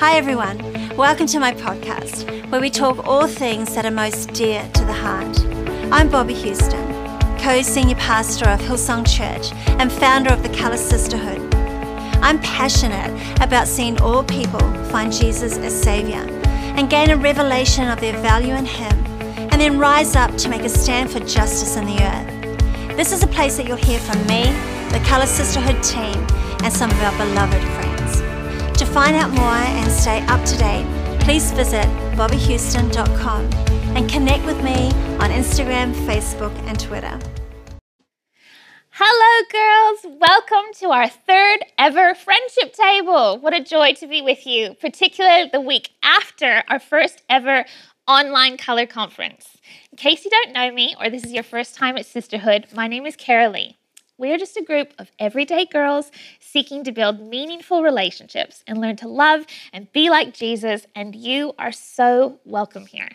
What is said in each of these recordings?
Hi, everyone. Welcome to my podcast, where we talk all things that are most dear to the heart. I'm Bobbie Houston, co senior pastor of Hillsong Church and founder of the Colour Sisterhood. I'm passionate about seeing all people find Jesus as Savior and gain a revelation of their value in Him, and then rise up to make a stand for justice in the earth. This is a place that you'll hear from me, the Colour Sisterhood team, and some of our beloved friends. Find out more and stay up to date, please visit bobbiehouston.com and connect with me on Instagram, Facebook, and Twitter. Hello, girls. Welcome to our third ever friendship table. What a joy to be with you, particularly the week after our first ever online color conference. In case you don't know me or this is your first time at Sisterhood, my name is Carolee. We are just a group of everyday girls seeking to build meaningful relationships and learn to love and be like Jesus, and you are so welcome here.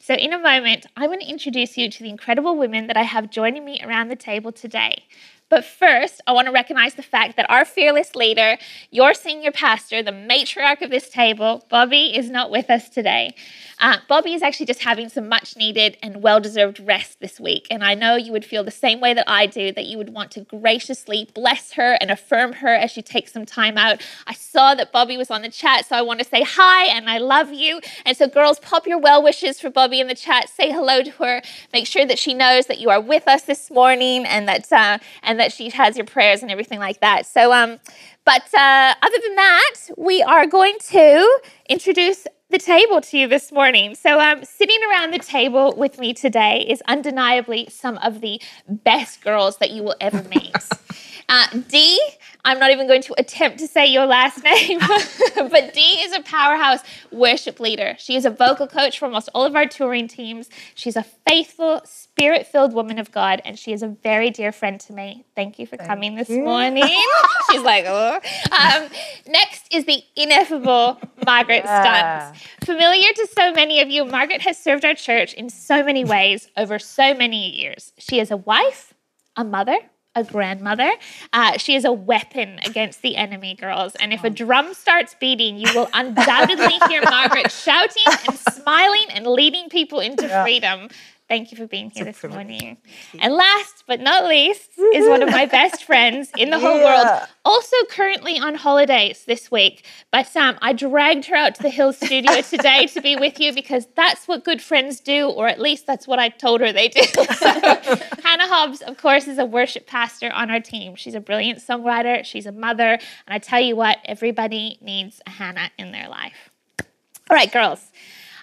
So, in a moment, I'm going to introduce you to the incredible women that I have joining me around the table today. But first, I want to recognize the fact that our fearless leader, your senior pastor, the matriarch of this table, Bobbie, is not with us today. Uh, Bobbie is actually just having some much needed and well deserved rest this week. And I know you would feel the same way that I do, that you would want to graciously bless her and affirm her as she takes some time out. I saw that Bobbie was on the chat, so I want to say hi and I love you. And so, girls, pop your well wishes for Bobbie in the chat. Say hello to her. Make sure that she knows that you are with us this morning and that uh, and that she has your prayers and everything like that. So, um, but uh, other than that, we are going to introduce the table to you this morning. So, um, sitting around the table with me today is undeniably some of the best girls that you will ever meet. Uh, Dee, I'm not even going to attempt to say your last name, but Dee is a powerhouse worship leader. She is a vocal coach for almost all of our touring teams. She's a faithful, spirit filled woman of God, and she is a very dear friend to me. Thank you for Thank coming this you. morning. She's like, oh. Um, next is the ineffable Margaret yeah. Stunt. Familiar to so many of you, Margaret has served our church in so many ways over so many years. She is a wife, a mother, a grandmother. Uh, she is a weapon against the enemy, girls. And if a drum starts beating, you will undoubtedly hear Margaret shouting and smiling and leading people into yeah. freedom. Thank you for being here this morning. And last but not least is one of my best friends in the whole yeah. world, also currently on holidays this week. But um, I dragged her out to the Hill studio today to be with you because that's what good friends do, or at least that's what I told her they do. Hannah Hobbs, of course, is a worship pastor on our team. She's a brilliant songwriter, she's a mother, and I tell you what, everybody needs a Hannah in their life. All right, girls.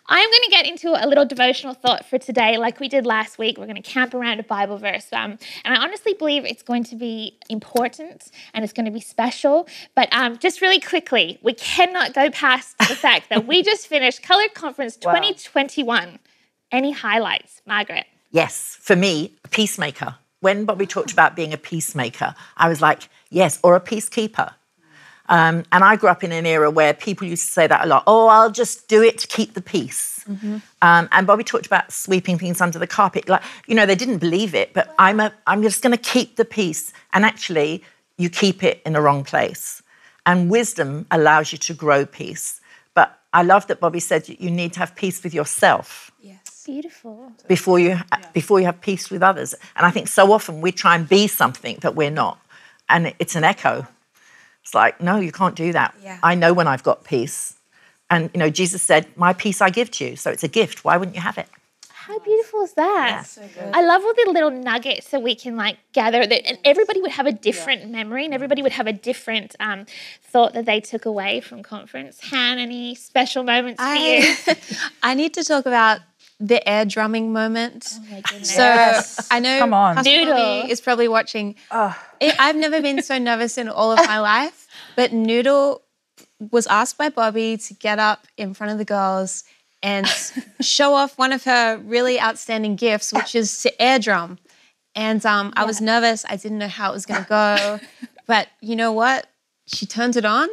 I'm going to get into a little devotional thought for today, like we did last week. We're going to camp around a Bible verse. Um, and I honestly believe it's going to be important and it's going to be special. But um, just really quickly, we cannot go past the fact that we just finished Color Conference 2021. Wow. Any highlights, Margaret? Yes, for me, a peacemaker. When Bobbie talked about being a peacemaker, I was like, yes, or a peacekeeper. Um, and I grew up in an era where people used to say that a lot. Oh, I'll just do it to keep the peace. Mm-hmm. Um, and Bobbie talked about sweeping things under the carpet. Like, you know, they didn't believe it, but I'm a, I'm just going to keep the peace. And actually, you keep it in the wrong place. And wisdom allows you to grow peace. But I love that Bobbie said you need to have peace with yourself. Yes, beautiful. Before you yeah. before you have peace with others. And I think so often we try and be something that we're not, and it's an echo it's like, no, you can't do that. Yeah. I know when I've got peace. And, you know, Jesus said, My peace I give to you. So it's a gift. Why wouldn't you have it? How beautiful is that? Yeah. So I love all the little nuggets that we can like gather that and everybody would have a different yeah. memory and everybody would have a different um, thought that they took away from conference. Han, any special moments I, for you? I need to talk about the air drumming moment. Oh so yes. I know Come on. Noodle is probably watching. Oh. I've never been so nervous in all of my life, but Noodle was asked by Bobbie to get up in front of the girls and show off one of her really outstanding gifts, which is to air drum. And um, yeah. I was nervous. I didn't know how it was going to go. but you know what? She turned it on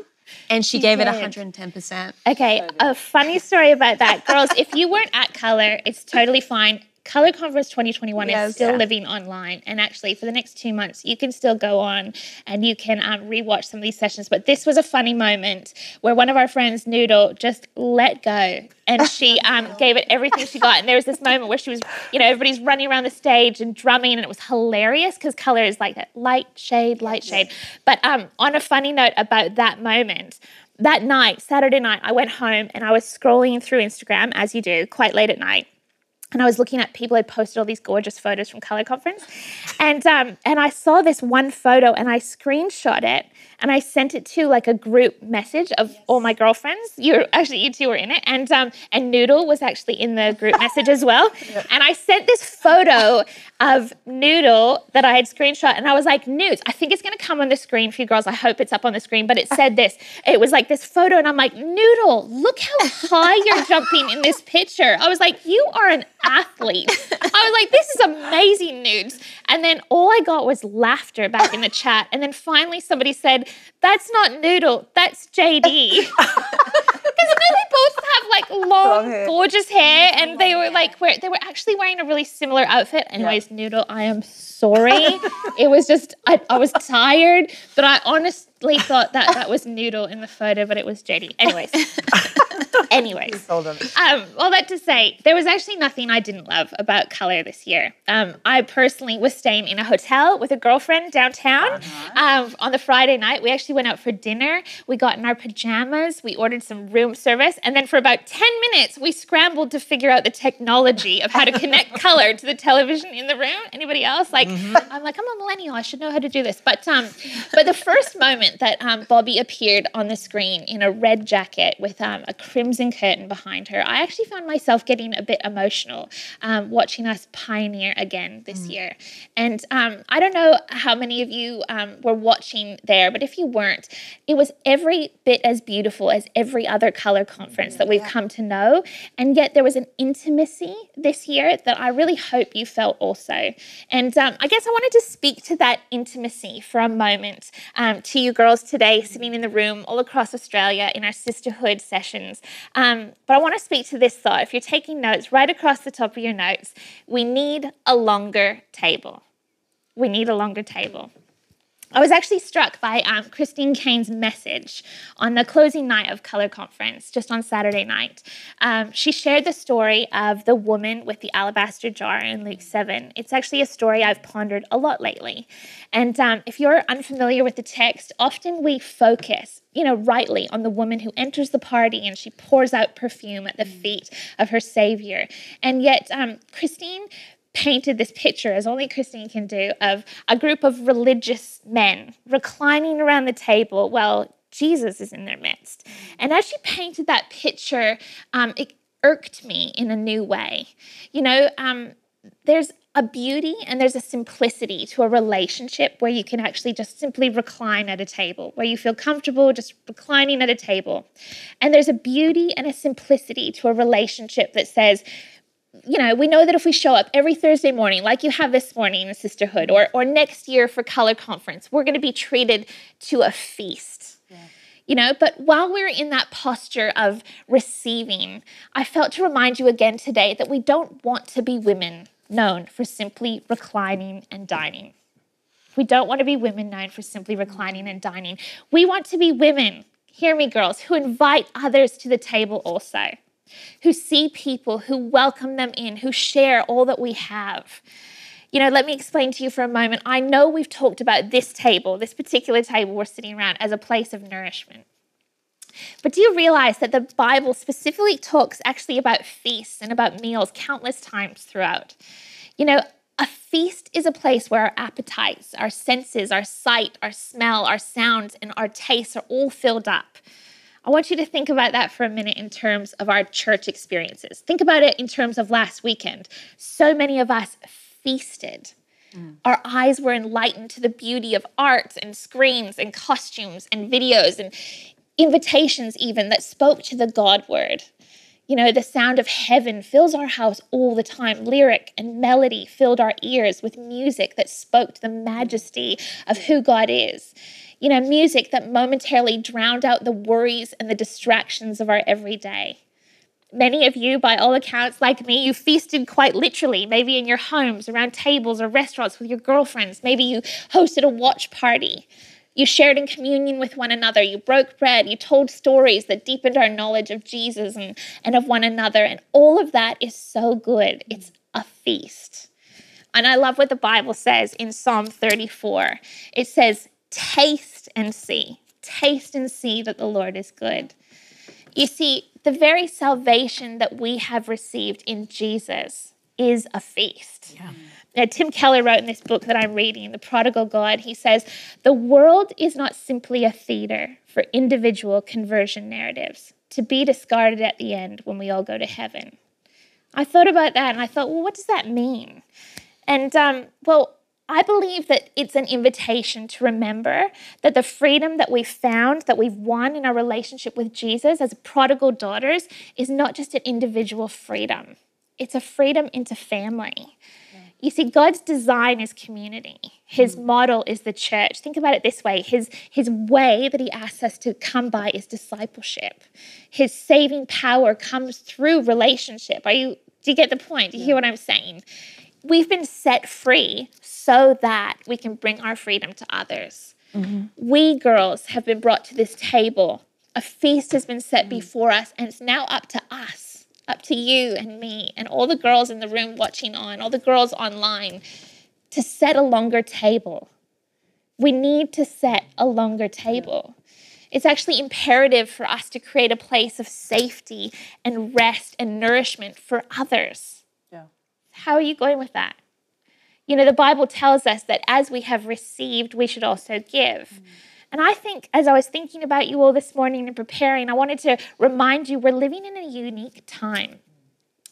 and she, gave did. it 110%. Okay, a funny story about that. Girls, if you weren't at Color, it's totally fine. Color Conference 2021 yes, is still yeah. living online. And actually, for the next two months, you can still go on and you can um, rewatch some of these sessions. But this was a funny moment where one of our friends, Noodle, just let go and she um, gave it everything she got. And there was this moment where she was, you know, everybody's running around the stage and drumming, and it was hilarious because color is like that light shade, light shade. But um, on a funny note about that moment, that night, Saturday night, I went home and I was scrolling through Instagram, as you do, quite late at night and I was looking at people who had posted all these gorgeous photos from Color Conference, and um, and I saw this one photo and I screenshot it and I sent it to like a group message of yes. all my girlfriends. You actually you two were in it, and um, and Noodle was actually in the group message as well. And I sent this photo of Noodle that I had screenshot, and I was like, "Nudes, I think it's going to come on the screen for you girls. I hope it's up on the screen." But it said this. It was like this photo, and I'm like, "Noodle, look how high you're jumping in this picture." I was like, "You are an athlete." I was like, "This is amazing nudes." And then all I got was laughter back in the chat, and then finally somebody said that's not Noodle, that's JD. Because they both have like long, gorgeous hair, and they were like, wear, they were actually wearing a really similar outfit. Anyways, yeah. Noodle, I am sorry. it was just, I, I was tired, but I honestly thought that that was Noodle in the photo, but it was JD. Anyways. Anyways, um, all that to say, there was actually nothing I didn't love about color this year. Um, I personally was staying in a hotel with a girlfriend downtown uh-huh. um, on the Friday night. We actually went out for dinner. We got in our pajamas. We ordered some room service, and then for about ten minutes, we scrambled to figure out the technology of how to connect color to the television in the room. Anybody else? Like, mm-hmm. I'm like, I'm a millennial. I should know how to do this. But um, but the first moment that um, Bobbie appeared on the screen in a red jacket with um, a crimson curtain behind her, I actually found myself getting a bit emotional um, watching us pioneer again this mm. year. And um, I don't know how many of you um, were watching there, but if you weren't, it was every bit as beautiful as every other color conference that we've yeah. come to know. And yet there was an intimacy this year that I really hope you felt also. And um, I guess I wanted to speak to that intimacy for a moment um, to you girls today, sitting in the room all across Australia in our sisterhood sessions. Um, but I want to speak to this thought. If you're taking notes, right across the top of your notes, we need a longer table. We need a longer table. I was actually struck by um, Christine Caine's message on the closing night of Color Conference, just on Saturday night. Um, she shared the story of the woman with the alabaster jar in Luke 7. It's actually a story I've pondered a lot lately. And um, if you're unfamiliar with the text, often we focus you know, rightly on the woman who enters the party and she pours out perfume at the feet of her savior. And yet, um, Christine painted this picture, as only Christine can do, of a group of religious men reclining around the table while Jesus is in their midst. And as she painted that picture, um, it irked me in a new way. You know, um, there's a beauty and there's a simplicity to a relationship where you can actually just simply recline at a table, where you feel comfortable just reclining at a table. And there's a beauty and a simplicity to a relationship that says, you know, we know that if we show up every Thursday morning, like you have this morning in Sisterhood, or, or next year for Color Conference, we're going to be treated to a feast. Yeah. You know, but while we're in that posture of receiving, I felt to remind you again today that we don't want to be women known for simply reclining and dining. We don't want to be women known for simply reclining and dining. We want to be women, hear me, girls, who invite others to the table also who see people, who welcome them in, who share all that we have. You know, let me explain to you for a moment. I know we've talked about this table, this particular table we're sitting around, as a place of nourishment. But do you realize that the Bible specifically talks actually about feasts and about meals countless times throughout? You know, a feast is a place where our appetites, our senses, our sight, our smell, our sounds, and our tastes are all filled up. I want you to think about that for a minute in terms of our church experiences. Think about it in terms of last weekend. So many of us feasted. Mm. Our eyes were enlightened to the beauty of art and screens and costumes and videos and invitations, even that spoke to the God word. You know, the sound of heaven fills our house all the time. Lyric and melody filled our ears with music that spoke to the majesty of who God is you know, music that momentarily drowned out the worries and the distractions of our everyday. Many of you, by all accounts, like me, you feasted quite literally, maybe in your homes, around tables or restaurants with your girlfriends. Maybe you hosted a watch party. You shared in communion with one another. You broke bread. You told stories that deepened our knowledge of Jesus and, and of one another. And all of that is so good. It's a feast. And I love what the Bible says in Psalm 34. It says, Taste and see, taste and see that the Lord is good. You see, the very salvation that we have received in Jesus is a feast. Yeah. Now, Tim Keller wrote in this book that I'm reading, The Prodigal God, he says, The world is not simply a theater for individual conversion narratives to be discarded at the end when we all go to heaven. I thought about that and I thought, well, what does that mean? And, um, well, I believe that it's an invitation to remember that the freedom that we've found, that we've won in our relationship with Jesus as prodigal daughters, is not just an individual freedom, it's a freedom into family. You see, God's design is community. His mm. model is the church. Think about it this way His, his way that He asks us to come by is discipleship. His saving power comes through relationship. Are you, do you get the point? Do you hear what I'm saying? We've been set free so that we can bring our freedom to others. Mm-hmm. We girls have been brought to this table. A feast has been set mm-hmm. before us, and it's now up to us, up to you and me, and all the girls in the room watching on, all the girls online, to set a longer table. We need to set a longer table. It's actually imperative for us to create a place of safety and rest and nourishment for others. Yeah. How are you going with that? You know, the Bible tells us that as we have received, we should also give. Mm. And I think, as I was thinking about you all this morning and preparing, I wanted to remind you we're living in a unique time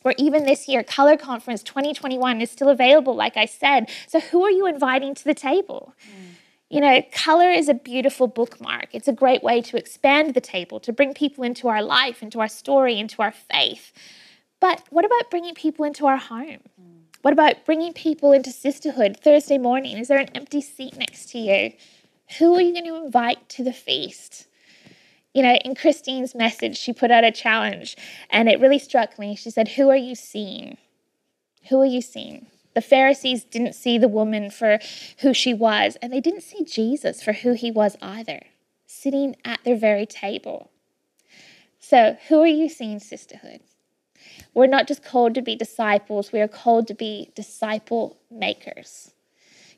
where even this year, Color Conference 2021 is still available, like I said. So, who are you inviting to the table? Mm. You know, color is a beautiful bookmark. It's a great way to expand the table, to bring people into our life, into our story, into our faith. But what about bringing people into our home? Mm. What about bringing people into sisterhood Thursday morning? Is there an empty seat next to you? Who are you going to invite to the feast? You know, in Christine's message, she put out a challenge and it really struck me. She said, Who are you seeing? Who are you seeing? The Pharisees didn't see the woman for who she was, and they didn't see Jesus for who he was either, sitting at their very table. So, who are you seeing, sisterhood? We're not just called to be disciples, we are called to be disciple makers.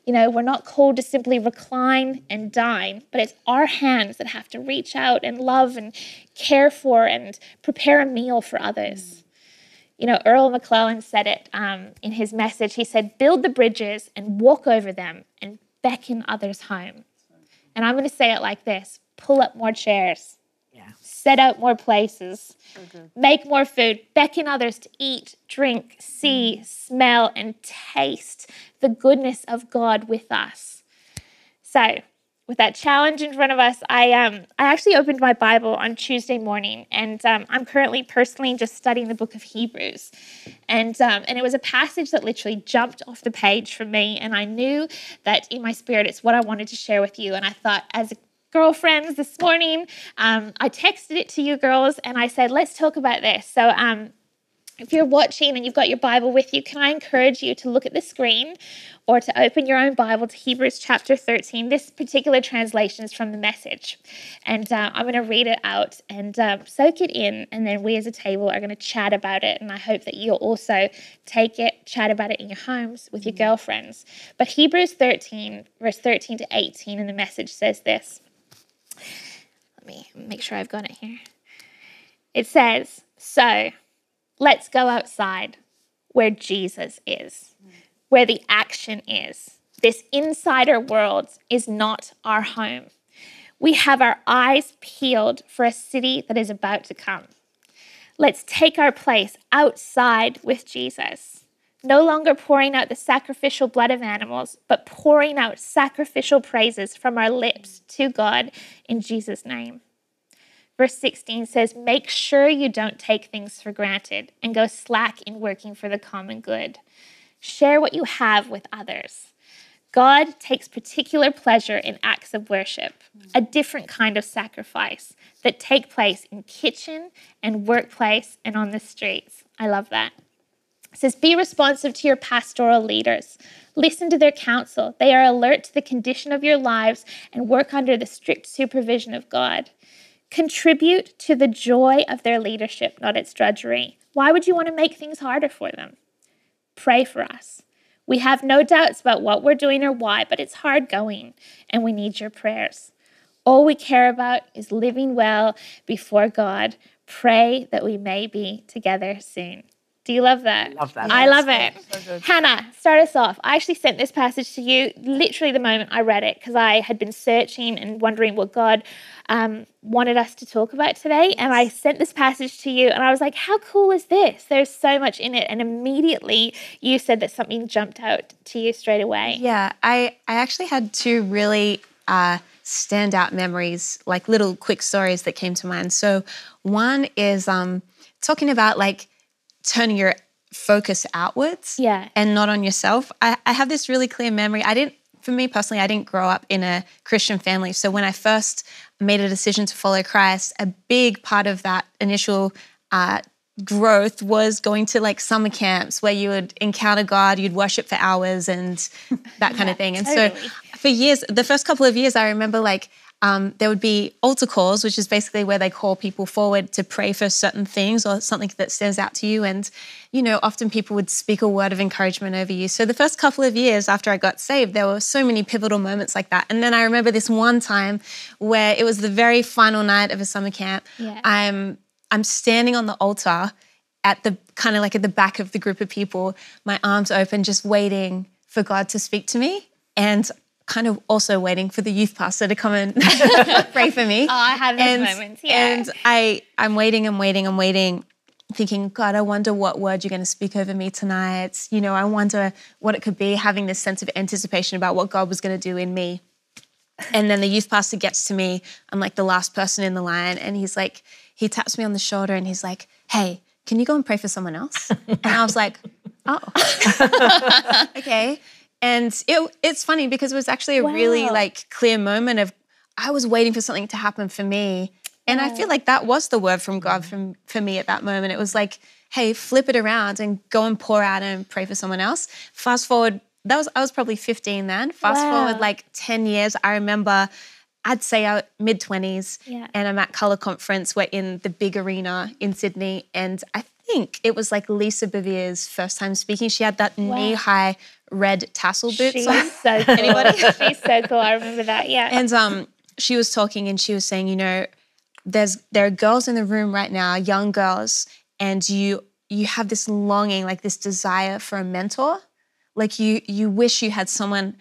You know, we're not called to simply recline and dine, but it's our hands that have to reach out and love and care for and prepare a meal for others. You know, Earl McClellan said it um, in his message. He said, Build the bridges and walk over them and beckon others home. And I'm going to say it like this pull up more chairs, yeah. set out more places, Make more food, beckon others to eat, drink, see, smell, and taste the goodness of God with us. So, with that challenge in front of us, I um I actually opened my Bible on Tuesday morning, and um, I'm currently personally just studying the book of Hebrews, and um, and it was a passage that literally jumped off the page for me, and I knew that in my spirit it's what I wanted to share with you, and I thought as a girlfriends this morning. Um, I texted it to you girls and I said, let's talk about this. So, um, if you're watching and you've got your Bible with you, can I encourage you to look at the screen or to open your own Bible to Hebrews chapter 13? This particular translation is from the message. And uh, I'm going to read it out and um, soak it in. And then we as a table are going to chat about it. And I hope that you'll also take it, chat about it in your homes with your girlfriends. But Hebrews 13, verse 13 to 18 in the message says this. Let me make sure I've got it here. It says, So let's go outside where Jesus is, where the action is. This insider world is not our home. We have our eyes peeled for a city that is about to come. Let's take our place outside with Jesus no longer pouring out the sacrificial blood of animals, but pouring out sacrificial praises from our lips to God in Jesus' name. Verse 16 says, Make sure you don't take things for granted and go slack in working for the common good. Share what you have with others. God takes particular pleasure in acts of worship, a different kind of sacrifice that take place in kitchen and workplace and on the streets. I love that. It says, Be responsive to your pastoral leaders. Listen to their counsel. They are alert to the condition of your lives and work under the strict supervision of God. Contribute to the joy of their leadership, not its drudgery. Why would you want to make things harder for them? Pray for us. We have no doubts about what we're doing or why, but it's hard going, and we need your prayers. All we care about is living well before God. Pray that we may be together soon. Do you love that? Love that. I love it. So Hannah, start us off. I actually sent this passage to you literally the moment I read it because I had been searching and wondering what God um, wanted us to talk about today. And I sent this passage to you and I was like, how cool is this? There's so much in it. And immediately you said that something jumped out to you straight away. Yeah, I, I actually had two really uh, standout memories, like little quick stories that came to mind. So one is um, talking about like, turning your focus outwards yeah. and not on yourself. I, I have this really clear memory. I didn't, for me personally, I didn't grow up in a Christian family. So when I first made a decision to follow Christ, a big part of that initial uh, growth was going to like summer camps where you would encounter God, you'd worship for hours and that kind yeah, of thing. And totally. so for years, the first couple of years, I remember like um, there would be altar calls, which is basically where they call people forward to pray for certain things or something that stands out to you. And, you know, often people would speak a word of encouragement over you. So the first couple of years after I got saved, there were so many pivotal moments like that. And then I remember this one time where it was the very final night of a summer camp. Yeah. I'm I'm standing on the altar at the kind of like at the back of the group of people, my arms open, just waiting for God to speak to me. And kind of also waiting for the youth pastor to come and pray for me. Oh, I have those and, moments. Yeah. And I, I'm waiting and waiting and waiting, thinking, God, I wonder what word you're going to speak over me tonight. You know, I wonder what it could be, having this sense of anticipation about what God was going to do in me. And then the youth pastor gets to me. I'm like the last person in the line. And he's like, he taps me on the shoulder and he's like, hey, can you go and pray for someone else? And I was like, oh, okay. And it, it's funny because it was actually a wow. really like clear moment of I was waiting for something to happen for me. And yeah. I feel like that was the word from God mm. from, for me at that moment. It was like, hey, flip it around and go and pour out and pray for someone else. Fast forward, that was I was probably 15 then. Fast wow. forward like 10 years, I remember I'd say our mid 20s yeah. and I'm at Color Conference. We're in the big arena in Sydney. And I think it was like Lisa Bevere's first time speaking. She had that wow. knee high red tassel boots She's on. So Anybody? She's so cool. I remember that. Yeah. And um, she was talking and she was saying, you know, there's there are girls in the room right now, young girls, and you you have this longing, like this desire for a mentor. Like you you wish you had someone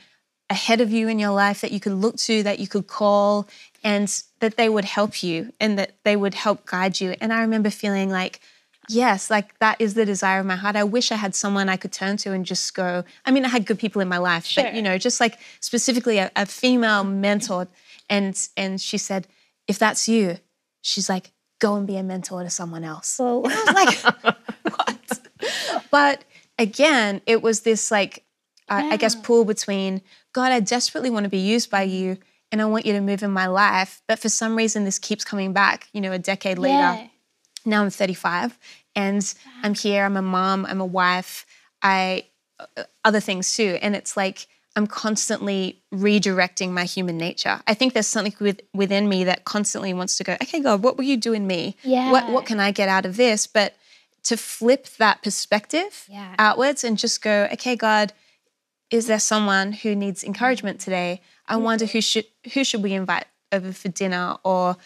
ahead of you in your life that you could look to, that you could call, and that they would help you and that they would help guide you. And I remember feeling like, Yes, like that is the desire of my heart. I wish I had someone I could turn to and just go. I mean, I had good people in my life, sure. but you know, just like specifically a, a female mentor. And and she said, if that's you, she's like, go and be a mentor to someone else. Oh. I was like, what? But again, it was this like, yeah. I guess, pull between God, I desperately want to be used by you and I want you to move in my life. But for some reason, this keeps coming back, you know, a decade later. Now I'm 35 and I'm here, I'm a mom, I'm a wife, I uh, other things too. And it's like I'm constantly redirecting my human nature. I think there's something with, within me that constantly wants to go, okay, God, what will you do in me? Yeah. What what can I get out of this? But to flip that perspective yeah. outwards and just go, okay, God, is there someone who needs encouragement today? I wonder who should who should we invite over for dinner? Or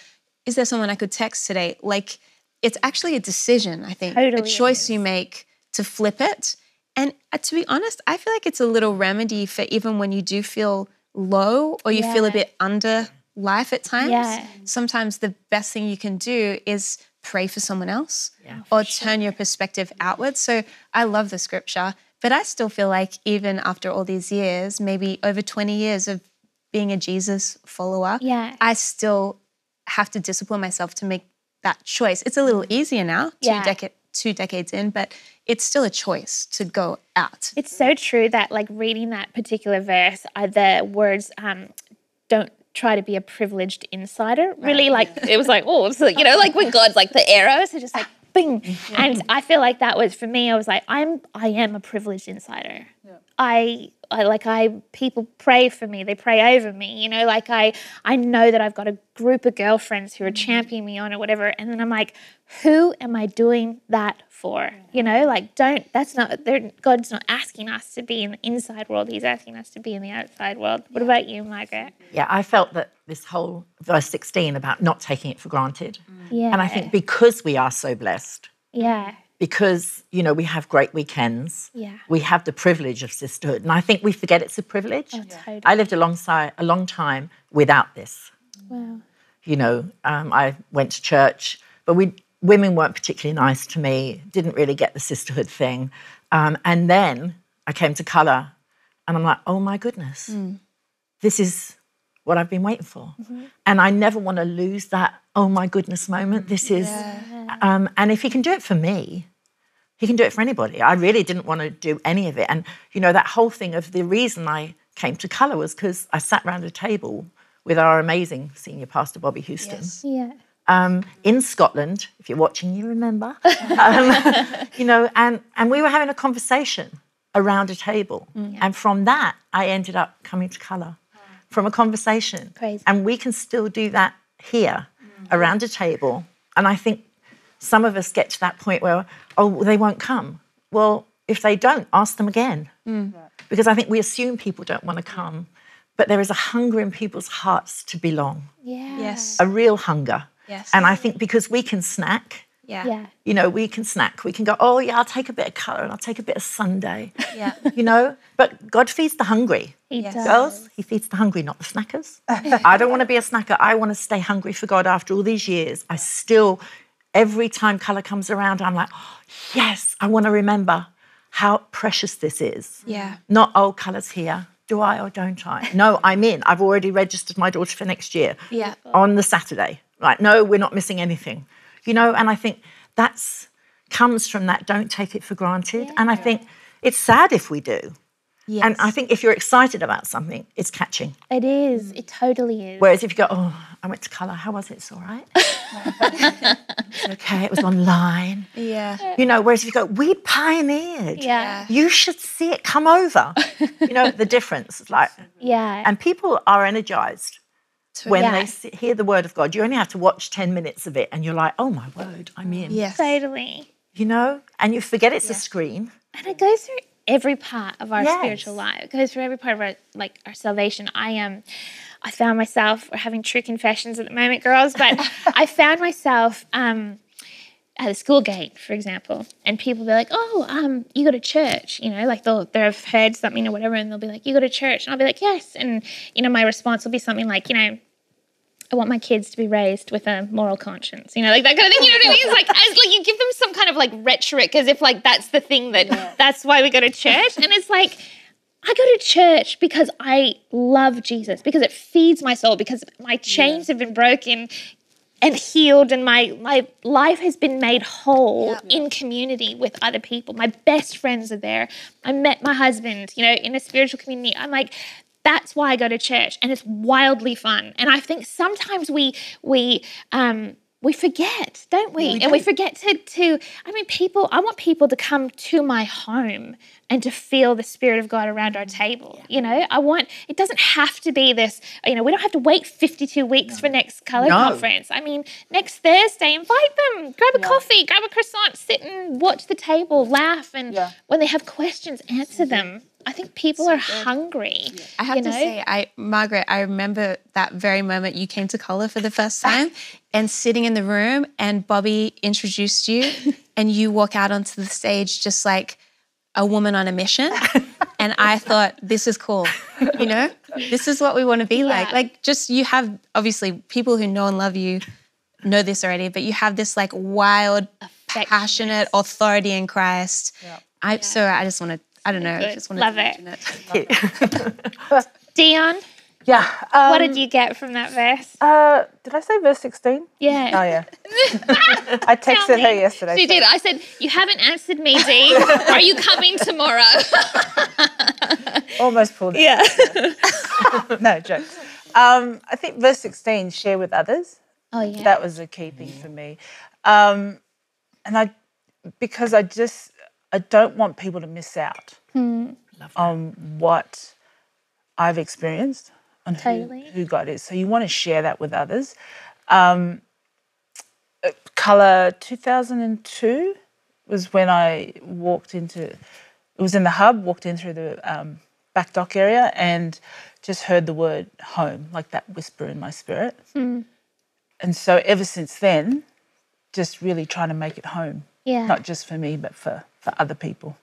is there someone I could text today? Like it's actually a decision, I think, totally a choice you make to flip it. And uh, to be honest, I feel like it's a little remedy for even when you do feel low or you yeah. feel a bit under life at times. Yeah. Sometimes the best thing you can do is pray for someone else yeah, or sure. turn your perspective outwards. So I love the scripture, but I still feel like even after all these years, maybe over 20 years of being a Jesus follower, yeah. I still have to discipline myself to make that choice. It's a little easier now, two yeah. decades two decades in, but it's still a choice to go out. It's so true that like reading that particular verse, uh, the words um, don't try to be a privileged insider. Really, like it was like, oh, so, you know, like when God's like the arrows are just like bing. And I feel like that was for me. I was like, I'm, I am a privileged insider. Yeah. I I, like I people pray for me they pray over me you know like I I know that I've got a group of girlfriends who are mm-hmm. championing me on or whatever and then I'm like who am I doing that for? You know like don't that's not God's not asking us to be in the inside world he's asking us to be in the outside world. What about you Margaret? Yeah I felt that this whole verse 16 about not taking it for granted. Yeah. And I think because we are so blessed yeah because you know we have great weekends. Yeah. We have the privilege of sisterhood. And i think we forget it's a privilege. Oh, totally. i lived alongside a long time without this. Wow. You know um, i went to church but we women weren't particularly nice to me didn't really get the sisterhood thing. Um, and then i came to color and i'm like oh my goodness. Mm. this is what I've been waiting for. Mm-hmm. And I never want to lose that, oh my goodness moment. This is, yeah. um, and if he can do it for me, he can do it for anybody. I really didn't want to do any of it. And, you know, that whole thing of the reason I came to colour was because I sat around a table with our amazing senior pastor, Bobbie Houston. Yes. Yeah. Um, in Scotland, if you're watching, you remember. um, you know, and, and we were having a conversation around a table. Mm. And from that, I ended up coming to colour from a conversation. Crazy. And we can still do that here mm. around a table. And I think some of us get to that point where, oh, they won't come. Well, if they don't, ask them again. Mm. Because I think we assume people don't want to come. But there is a hunger in people's hearts to belong. Yeah. Yes. A real hunger. Yes. And I think because we can snack, yeah. yeah. You know, we can snack. We can go, oh, yeah, I'll take a bit of colour and I'll take a bit of Sunday. Yeah. You know, but God feeds the hungry. He yes. Girls, He feeds the hungry, not the snackers. I don't want to be a snacker. I want to stay hungry for God after all these years. I still, every time colour comes around, I'm like, oh, yes, I want to remember how precious this is. Yeah. Not, oh, colour's here. Do I or don't I? No, I'm in. I've already registered my daughter for next year. Yeah. On the Saturday. Right. No, we're not missing anything you know, and I think that's comes from that don't take it for granted. Yeah. And I think it's sad if we do. Yes. And I think if you're excited about something, it's catching. It is. It totally is. Whereas if you go, oh, I went to colour, how was it? It's all right. okay, it was online. Yeah. You know, whereas if you go, we pioneered. Yeah. You should see it come over. you know, the difference. Like Yeah. And people are energized when yeah. they hear the word of God, you only have to watch 10 minutes of it and you're like, oh my word, I'm in. Yes. Totally. You know, and you forget it's yeah. a screen. And it goes through every part of our yes. spiritual life. It goes through every part of our like our salvation. I am um, I found myself we're having true confessions at the moment, girls, but I found myself um at the school gate, for example, and people be like, "Oh, um, you go to church," you know, like they'll they've heard something or whatever, and they'll be like, "You go to church," and I'll be like, "Yes," and you know, my response will be something like, you know, I want my kids to be raised with a moral conscience, you know, like that kind of thing. You know what I mean? It's like as like you give them some kind of like rhetoric as if like that's the thing that yeah. that's why we go to church, and it's like. I go to church because I love Jesus, because it feeds my soul, because my chains yeah. have been broken and healed, and my, my life has been made whole yeah. in community with other people. My best friends are there. I met my husband, you know, in a spiritual community. I'm like, that's why I go to church, and it's wildly fun. And I think sometimes we we um, we forget, don't we? Yeah, we and we forget to to. I mean, people. I want people to come to my home and to feel the spirit of God around our table. Yeah. You know, I want. It doesn't have to be this. You know, we don't have to wait fifty-two weeks no. for next color no. conference. I mean, next Thursday, invite them. Grab a yeah. coffee, grab a croissant, sit and watch the table, laugh, and when they have questions, answer them. I think people so are good. hungry. Yeah. I have to know? say, I Margaret, I remember that very moment you came to Colour for the first time and sitting in the room and Bobbie introduced you and you walk out onto the stage just like a woman on a mission. and I thought, this is cool. You know, this is what we want to be yeah. like. Like just you have obviously people who know and love you know this already, but you have this like wild, passionate authority in Christ. Yep. I yeah. so I just want to I don't know. I just want Love to it. it. Dion, Yeah. Um, what did you get from that verse? Uh, did I say verse 16? Yeah. Oh, yeah. I texted her yesterday. She so. did. I said, You haven't answered me, Dee. Are you coming tomorrow? Almost pulled it. Yeah. no, jokes. Um, I think verse 16, share with others. Oh, yeah. That was a key thing for me. Um, and I, because I just, I don't want people to miss out hmm. on what I've experienced, on totally. who, who, God is. So you want to share that with others. Um, uh, Color 2002 was when I walked into, it was in the hub, walked in through the um, back dock area and just heard the word home, like that whisper in my spirit. Hmm. And so ever since then, just really trying to make it home. Yeah. Not just for me, but for, for other people.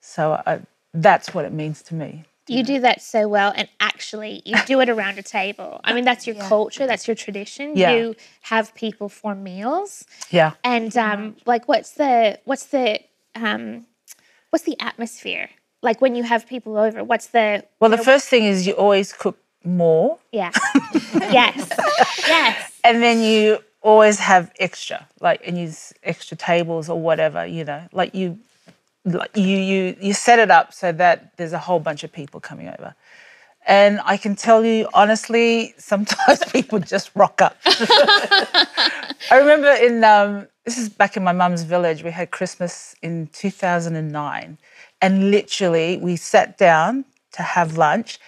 So I, that's what it means to me. You do that so well, and actually, you do it around a table. I mean, that's your yeah. culture, that's your tradition. Yeah. You have people for meals. Yeah. And um, like, what's the what's the um, what's the atmosphere like when you have people over? What's the well? The know, first thing is you always cook more. Yeah. yes. Yes. And then you always have extra, like and use extra tables or whatever. You know, like you you you you set it up so that there's a whole bunch of people coming over. And I can tell you honestly, sometimes people just rock up. I remember in um, this is back in my mum's village. We had Christmas in 2009, and literally we sat down to have lunch,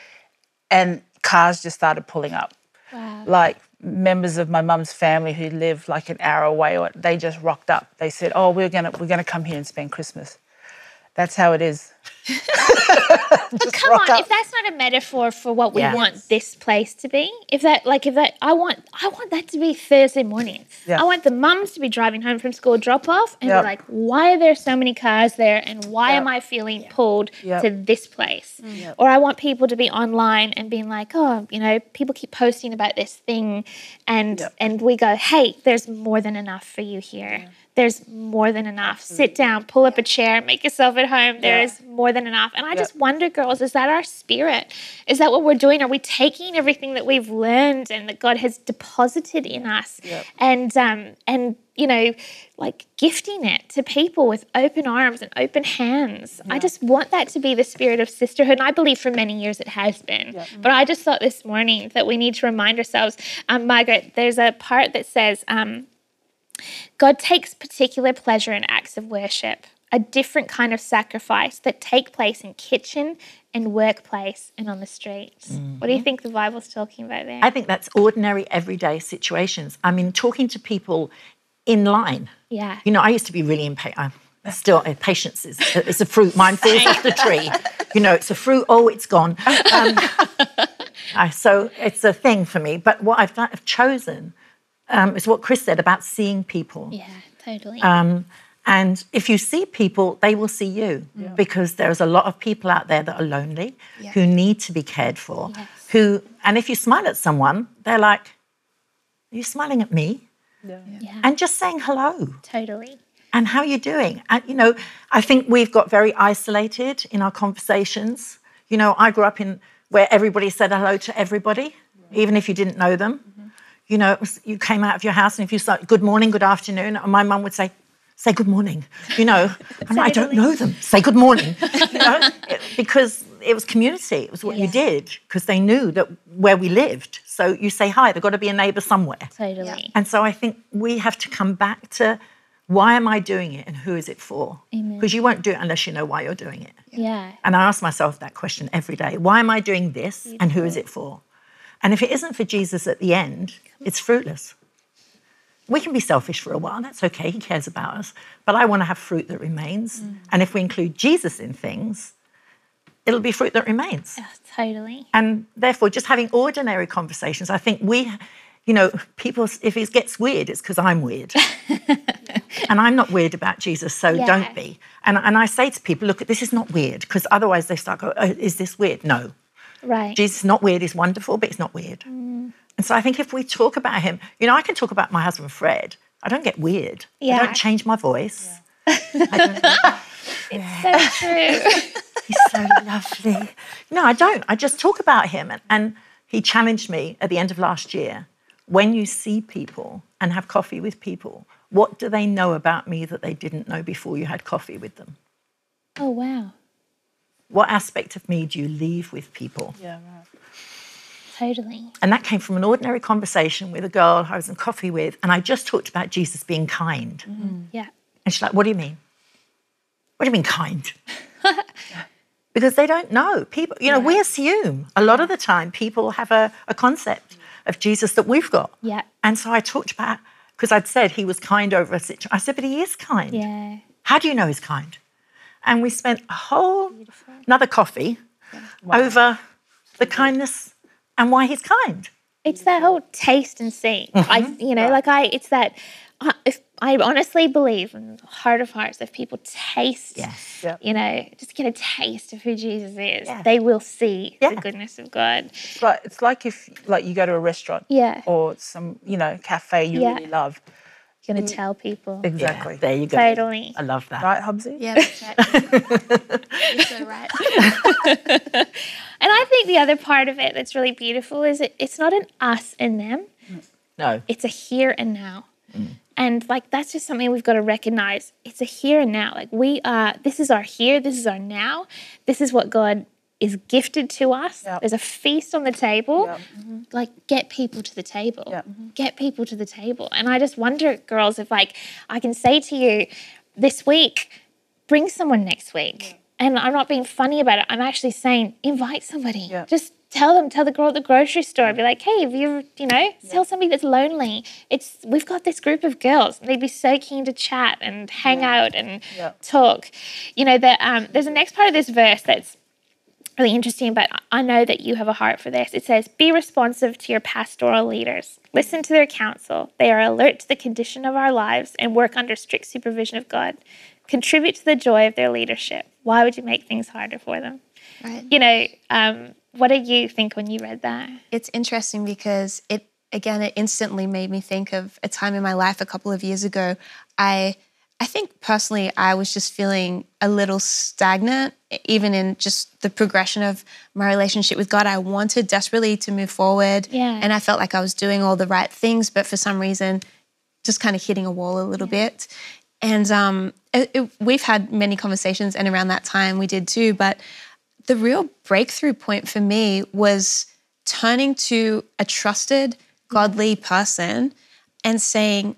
and cars just started pulling up. Wow. Like members of my mum's family who live like an hour away, or they just rocked up. They said, "Oh, we're gonna we're gonna come here and spend Christmas." That's how it is. Come on, up. if that's not a metaphor for what we yes. want this place to be, if that like if that I want I want that to be Thursday morning. Yeah. I want the mums to be driving home from school drop off and yep. be like, why are there so many cars there and why yep. am I feeling pulled yep. to this place? Mm. Or I want people to be online and being like, oh, you know, people keep posting about this thing and and we go, hey, there's more than enough for you here. Yeah there's more than enough. Sit down, pull up a chair, make yourself at home. There is more than enough. And I just wonder, girls, is that our spirit? Is that what we're doing? Are we taking everything that we've learned and that God has deposited in us and um, and you know, like gifting it to people with open arms and open hands. Yeah. I just want that to be the spirit of sisterhood. And I believe for many years it has been. Yeah. But I just thought this morning that we need to remind ourselves, um, Margaret, there's a part that says, um, God takes particular pleasure in acts of worship, a different kind of sacrifice that take place in kitchen and workplace and on the streets. Mm-hmm. What do you think the Bible's talking about there? I think that's ordinary, everyday situations. I mean, talking to people in line. Yeah. You know, I used to be really impatient. I still, uh, patience is it's a fruit. Mine falls off the tree. You know, it's a fruit. Oh, it's gone. Um, I, so it's a thing for me. But what I've, done, I've chosen um, is what Chris said about seeing people. Yeah, totally. Um, and if you see people, they will see you yeah. because there's a lot of people out there that are lonely, yeah. who need to be cared for. Yes. Who, and if you smile at someone, they're like, "Are you smiling at me?" Yeah. yeah. And just saying hello. Totally. And how are you doing? And you know, I think we've got very isolated in our conversations. You know, I grew up in where everybody said hello to everybody, even if you didn't know them you know, was, you came out of your house and if you said good morning, good afternoon, and my mum would say, say good morning, you know, and I don't know them, say good morning, you know, because it was community, it was what yeah. you did, because they knew that where we lived. So you say hi, there's got to be a neighbour somewhere. Totally. And so I think we have to come back to why am I doing it and who is it for? Because you won't do it unless you know why you're doing it. Yeah. And I ask myself that question every day. Why am I doing this Beautiful. and who is it for? And if it isn't for Jesus at the end, it's fruitless. We can be selfish for a while, that's okay, he cares about us. But I want to have fruit that remains. Mm. And if we include Jesus in things, it'll be fruit that remains. Yeah, totally. And therefore, just having ordinary conversations, I think we, you know, people, if it gets weird, it's because I'm weird. and I'm not weird about Jesus, so yeah. don't be. And, and I say to people, look, this is not weird, because otherwise they start going, oh, is this weird? No. Right. Jesus is not weird, he's wonderful, but he's not weird. Mm. And so I think if we talk about him, you know, I can talk about my husband Fred. I don't get weird. Yeah. I don't change my voice. Yeah. it's so true. He's so lovely. No, I don't. I just talk about him and, and he challenged me at the end of last year when you see people and have coffee with people, what do they know about me that they didn't know before you had coffee with them? Oh, wow. What aspect of me do you leave with people? Yeah, right. Totally. And that came from an ordinary conversation with a girl I was in coffee with, and I just talked about Jesus being kind. Mm-hmm. Yeah. And she's like, What do you mean? What do you mean kind? because they don't know. People, you know, yeah. we assume a lot of the time people have a, a concept of Jesus that we've got. Yeah. And so I talked about, because I'd said he was kind over a situation. I said, But he is kind. Yeah. How do you know he's kind? And we spent a whole Beautiful. another coffee yeah. wow. over the kindness and why he's kind. It's that whole taste and see. Mm-hmm. I, you know, like I, it's that. Uh, if I honestly believe in the heart of hearts, if people taste, yes. yep. you know, just get a taste of who Jesus is, yeah. they will see yeah. the goodness of God. But it's like if, like, you go to a restaurant, yeah, or some, you know, cafe you yeah. really love, you're going to tell people. Exactly. Yeah, there you go. Totally. I love that. Right, Hobbsy? Yeah, that's right. You're so right. and I think the other part of it that's really beautiful is it, it's not an us and them. No. It's a here and now. Mm. And like that's just something we've got to recognize. It's a here and now. Like we are this is our here, this is our now. This is what God is gifted to us. Yep. There's a feast on the table. Yep. Mm-hmm. Like, get people to the table. Yep. Mm-hmm. Get people to the table. And I just wonder, girls, if like I can say to you this week, bring someone next week. And I'm not being funny about it. I'm actually saying, invite somebody. Just tell them, tell the girl at the grocery store, be like, hey, if you, you know, tell somebody that's lonely. It's we've got this group of girls. They'd be so keen to chat and hang yeah. out and yeah. talk. You know, that um, there's a next part of this verse that's really interesting, but I know that you have a heart for this. It says, Be responsive to your pastoral leaders. Listen to their counsel. They are alert to the condition of our lives and work under strict supervision of God. Contribute to the joy of their leadership. Why would you make things harder for them? Right. You know, um, what did you think when you read that? It's interesting because it, again, it instantly made me think of a time in my life a couple of years ago. I I think personally, I was just feeling a little stagnant, even in just the progression of my relationship with God. I wanted desperately to move forward. Yeah. And I felt like I was doing all the right things, but for some reason, just kind of hitting a wall a little yeah. bit. And um, it, it, we've had many conversations, and around that time we did too. But the real breakthrough point for me was turning to a trusted, godly person and saying,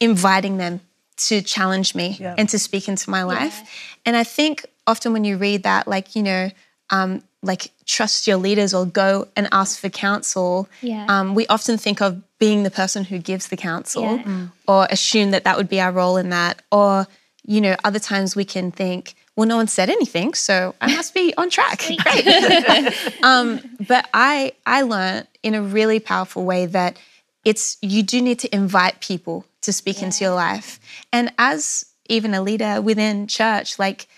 inviting them to challenge me yeah. and to speak into my life. Yeah. And I think often when you read that, like, you know, um, like trust your leaders or go and ask for counsel, yeah. um, we often think of being the person who gives the counsel mm. or assume that that would be our role in that. Or, you know, other times we can think, well, no one said anything, so I must be on track. Great. um, but I I learned in a really powerful way that it's you do need to invite people to speak yeah. into your life. And as even a leader within church, like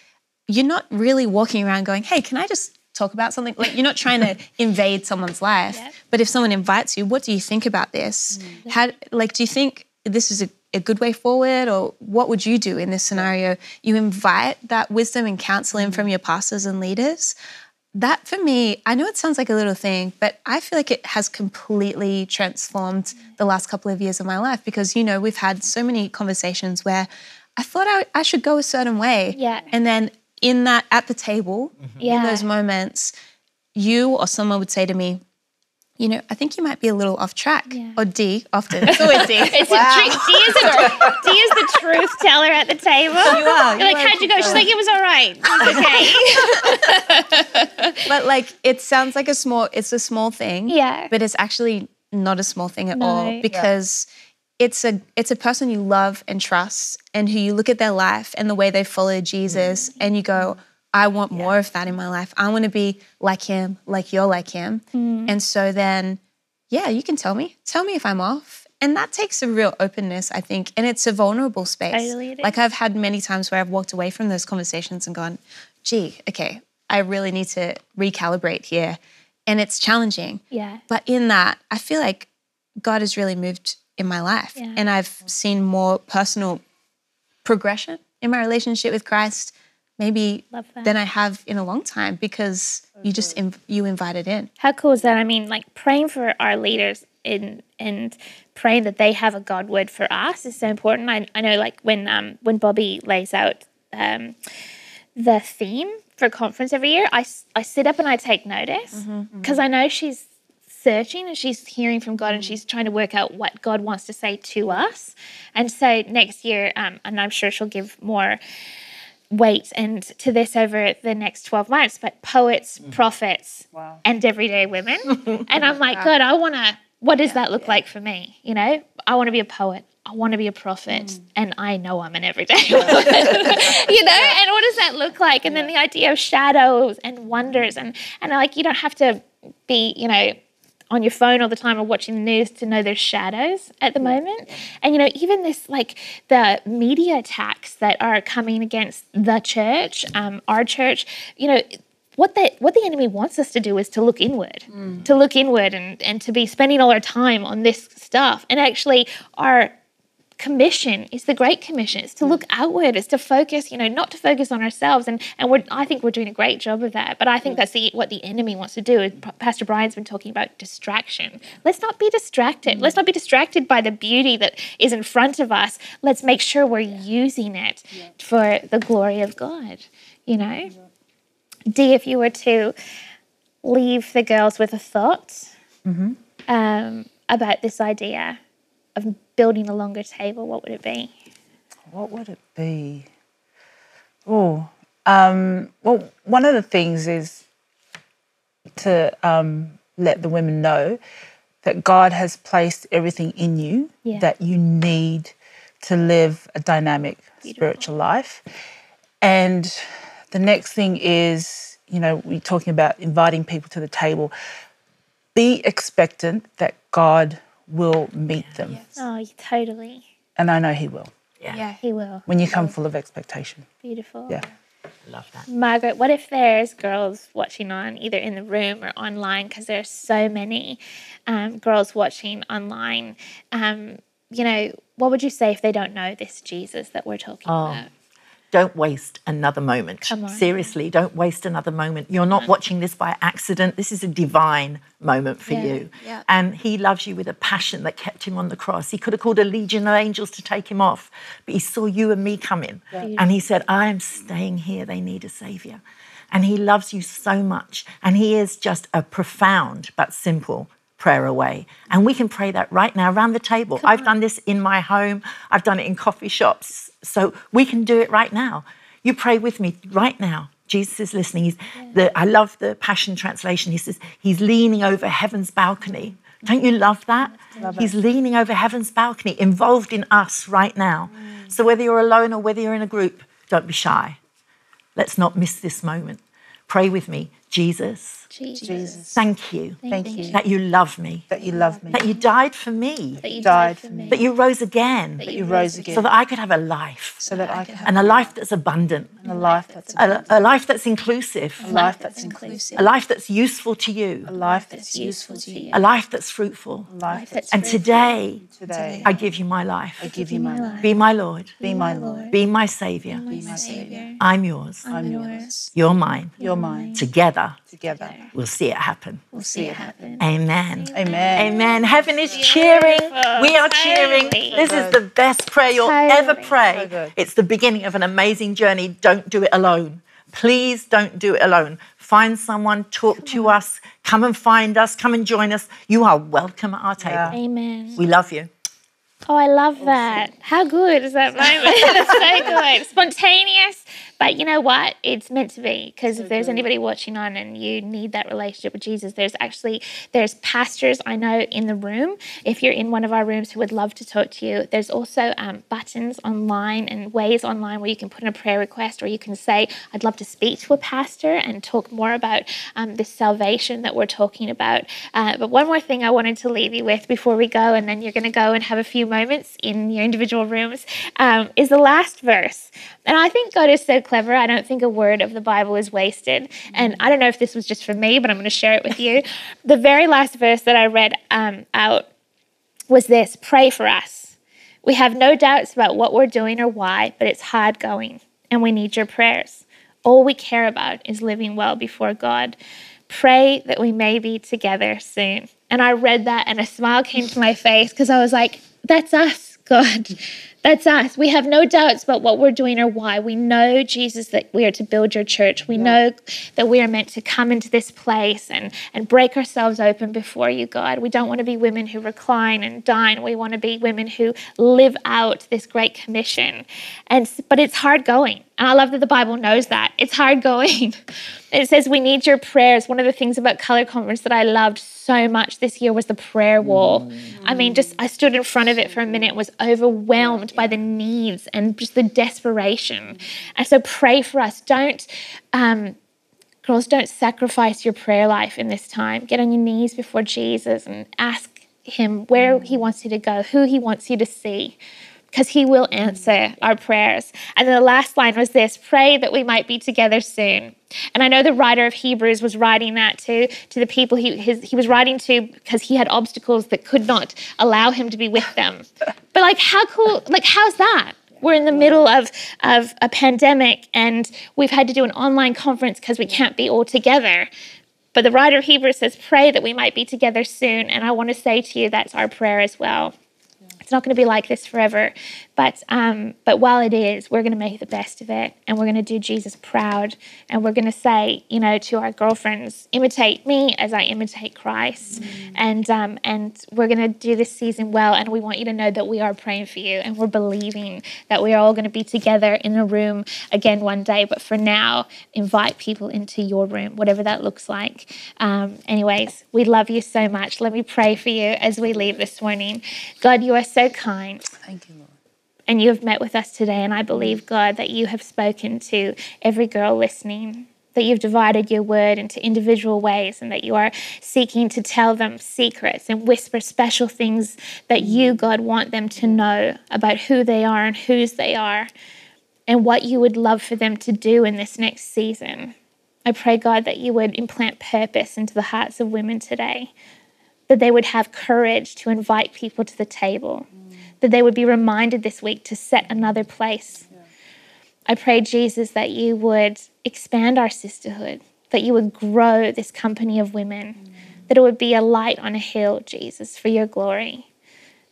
you're not really walking around going, hey, can I just talk about something? Like you're not trying to invade someone's life. Yeah. But if someone invites you, what do you think about this? Mm. How like do you think this is a, a good way forward or what would you do in this scenario? You invite that wisdom and counsel in from your pastors and leaders that for me, I know it sounds like a little thing, but I feel like it has completely transformed the last couple of years of my life because, you know, we've had so many conversations where I thought I, I should go a certain way. Yeah. And then in that, at the table, mm-hmm. yeah. in those moments, you or someone would say to me, you know, I think you might be a little off track. Yeah. Or D, often. It's always D. it's wow. a tr- D, is a, D is the truth teller at the table. You are. You're you like, how'd you go? She's like, it was all right. It was okay. but like, it sounds like a small, it's a small thing. Yeah. But it's actually not a small thing at no. all because yeah. it's a it's a person you love and trust and who you look at their life and the way they follow Jesus mm. and you go, I want yeah. more of that in my life. I want to be like him, like you're like him. Mm. And so then, yeah, you can tell me. Tell me if I'm off. And that takes a real openness, I think. And it's a vulnerable space. Totally like I've had many times where I've walked away from those conversations and gone, gee, okay, I really need to recalibrate here. And it's challenging. Yeah. But in that, I feel like God has really moved in my life. Yeah. And I've seen more personal progression in my relationship with Christ maybe than I have in a long time because you just inv- you invited in. How cool is that? I mean, like praying for our leaders in and praying that they have a God word for us is so important. I, I know, like when um when Bobbie lays out um the theme for a conference every year, I I sit up and I take notice because mm-hmm, mm-hmm. I know she's searching and she's hearing from God and she's trying to work out what God wants to say to us. And so next year, um, and I'm sure she'll give more weight and to this over the next 12 months but poets mm. prophets wow. and everyday women. And i'm like god i want to what does yeah, that look yeah. like for me? You know? I want to be a poet. I want to be a prophet mm. and i know i'm an everyday woman. You know? Yeah. and what does that look like? And then the idea of shadows and wonders and and like you don't have to be you know on your phone all the time or watching the news to know there's shadows at the moment. And you know, even this like the media attacks that are coming against the church, um, our church, you know, what the what the enemy wants us to do is to look inward, mm. to look inward and, and to be spending all our time on this stuff. And actually our commission is the great commission. It's to look outward. It's to focus you know not to focus on ourselves. And and we're i think we're doing a great job of that. But i think that's the what the enemy wants to do. Pastor brian's been talking about distraction. Let's not be distracted. Let's not be distracted by the beauty that is in front of us. Let's make sure we're using it for the glory of god you know? D if you were to leave the girls with a thought mm-hmm. um, about this idea of building a longer table, what would it be? What would it be? Oh, um, well, one of the things is to um, let the women know that God has placed everything in you yeah. that you need to live a dynamic Beautiful. spiritual life. And the next thing is, you know, we're talking about inviting people to the table. Be expectant that God will meet them. Yes. Oh, totally. And I know He will. Yeah, yeah He will. When you come full of expectation. Beautiful. Yeah. Love that. Margaret, what if there's girls watching on either in the room or online? Because there are so many um, girls watching online. Um, you know, what would you say if they don't know this Jesus that we're talking oh, about? Don't waste another moment. Seriously, don't waste another moment. You're not watching this by accident. This is a divine moment for yeah, you. Yeah. And he loves you with a passion that kept him on the cross. He could have called a legion of angels to take him off, but he saw you and me coming. Yeah. And he said, I am staying here. They need a savior. And he loves you so much. And he is just a profound but simple prayer away. And we can pray that right now around the table. Come I've on. done this in my home, I've done it in coffee shops. So we can do it right now. You pray with me right now. Jesus is listening. He's yeah. the, I love the Passion Translation. He says, He's leaning over heaven's balcony. Don't you love that? Love he's leaning over heaven's balcony, involved in us right now. Mm. So whether you're alone or whether you're in a group, don't be shy. Let's not miss this moment. Pray with me. Jesus, Jesus. Thank you. Thank, you. That you love me. That you love me. That you died for me. That you died for me. That you rose again. That you rose again. So that I could have a life. So that I could have and a life that's abundant. And a life that's abundant. A, a life that's inclusive. A life that's inclusive. A life that's useful to you. A life that's useful to you. A life that's fruitful. A life that's And today, today I give you my life. I give you my life. Be my Lord. Be my Lord. Be my Savior. Be my Savior. I'm yours. I'm yours. You're mine. You're mine. Together. Together. We'll see it happen happen. We'll see it happen. Amen. Amen. Amen. Heaven is cheering. We are cheering. This is the best prayer you'll ever pray. It's the beginning of an amazing journey. Don't do it alone. Please don't do it alone. Find someone, talk to us, come and find us, come and join us. You are welcome at our table. Yeah. Amen. We love you. Oh, I love that. How good is that moment? It's so good. Spontaneous, but you know what? It's meant to be because so if there's good. anybody watching on and you need that relationship with Jesus, there's actually there's pastors I know in the room. If you're in one of our rooms who would love to talk to you, there's also um, buttons online and ways online where you can put in a prayer request or you can say, "I'd love to speak to a pastor and talk more about um, this salvation that we're talking about." Uh, but one more thing I wanted to leave you with before we go, and then you're going to go and have a few moments in your individual rooms, um, is the last verse. And I think God is so clever. I don't think a word of the Bible is wasted. And I don't know if this was just for me, but I'm going to share it with you. the very last verse that I read um, out was this Pray for us. We have no doubts about what we're doing or why, but it's hard going, and we need your prayers. all we care about is living well before God. Pray that we may be together soon. And I read that and a smile came to my face because I was like, that's us, God. That's us. We have no doubts about what we're doing or why. We know, Jesus, that we are to build your church. We yeah. know that we are meant to come into this place and, and break ourselves open before you, God. We don't want to be women who recline and dine. We want to be women who live out this great commission. And but it's hard going. And I love that the Bible knows that. It's hard going. it says we need your prayers. One of the things about Color Conference that I loved so much this year was the prayer wall. Mm. I mean, just I stood in front of it for a minute, was overwhelmed by the needs and just the desperation. And so pray for us. Don't um, girls, don't sacrifice your prayer life in this time. Get on your knees before Jesus and ask him where he wants you to go, who he wants you to see because he will answer our prayers. And then the last line was this pray that we might be together soon. And I know the writer of Hebrews was writing that to, to the people he, his, he was writing to because he had obstacles that could not allow him to be with them. But like, how cool, like, how's that? We're in the middle of, of a pandemic and we've had to do an online conference because we can't be all together. But the writer of Hebrews says, pray that we might be together soon. And I want to say to you, that's our prayer as well. It's not going to be like this forever. But um, but while it is, we're going to make the best of it, and we're going to do Jesus proud, and we're going to say, you know, to our girlfriends, imitate me as I imitate Christ, mm. and um, and we're going to do this season well, and we want you to know that we are praying for you, and we're believing that we are all going to be together in a room again one day. But for now, invite people into your room, whatever that looks like. Um, anyways, we love you so much. Let me pray for you as we leave this morning. God, you are so kind. Thank you, Lord. And you have met with us today. And I believe, God, that you have spoken to every girl listening, that you've divided your word into individual ways, and that you are seeking to tell them secrets and whisper special things that you, God, want them to know about who they are and whose they are, and what you would love for them to do in this next season. I pray, God, that you would implant purpose into the hearts of women today, that they would have courage to invite people to the table that they would be reminded this week to set another place. Yeah. I pray, Jesus, that you would expand our sisterhood, that you would grow this company of women, mm. that it would be a light on a hill, Jesus, for your glory.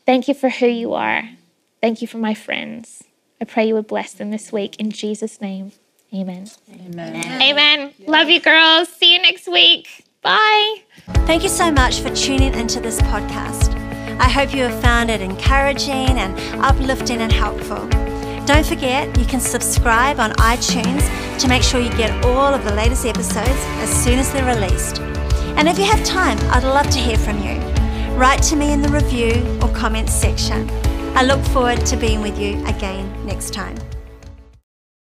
Thank you for who you are. Thank you for my friends. I pray you would bless them this week. In Jesus' name, amen. Amen. Amen. amen. Love you, girls. See you next week. Bye. Thank you so much for tuning into this podcast. I hope you have found it encouraging and uplifting and helpful. Don't forget, you can subscribe on iTunes to make sure you get all of the latest episodes as soon as they're released. And if you have time, I'd love to hear from you. Write to me in the review or comments section. I look forward to being with you again next time.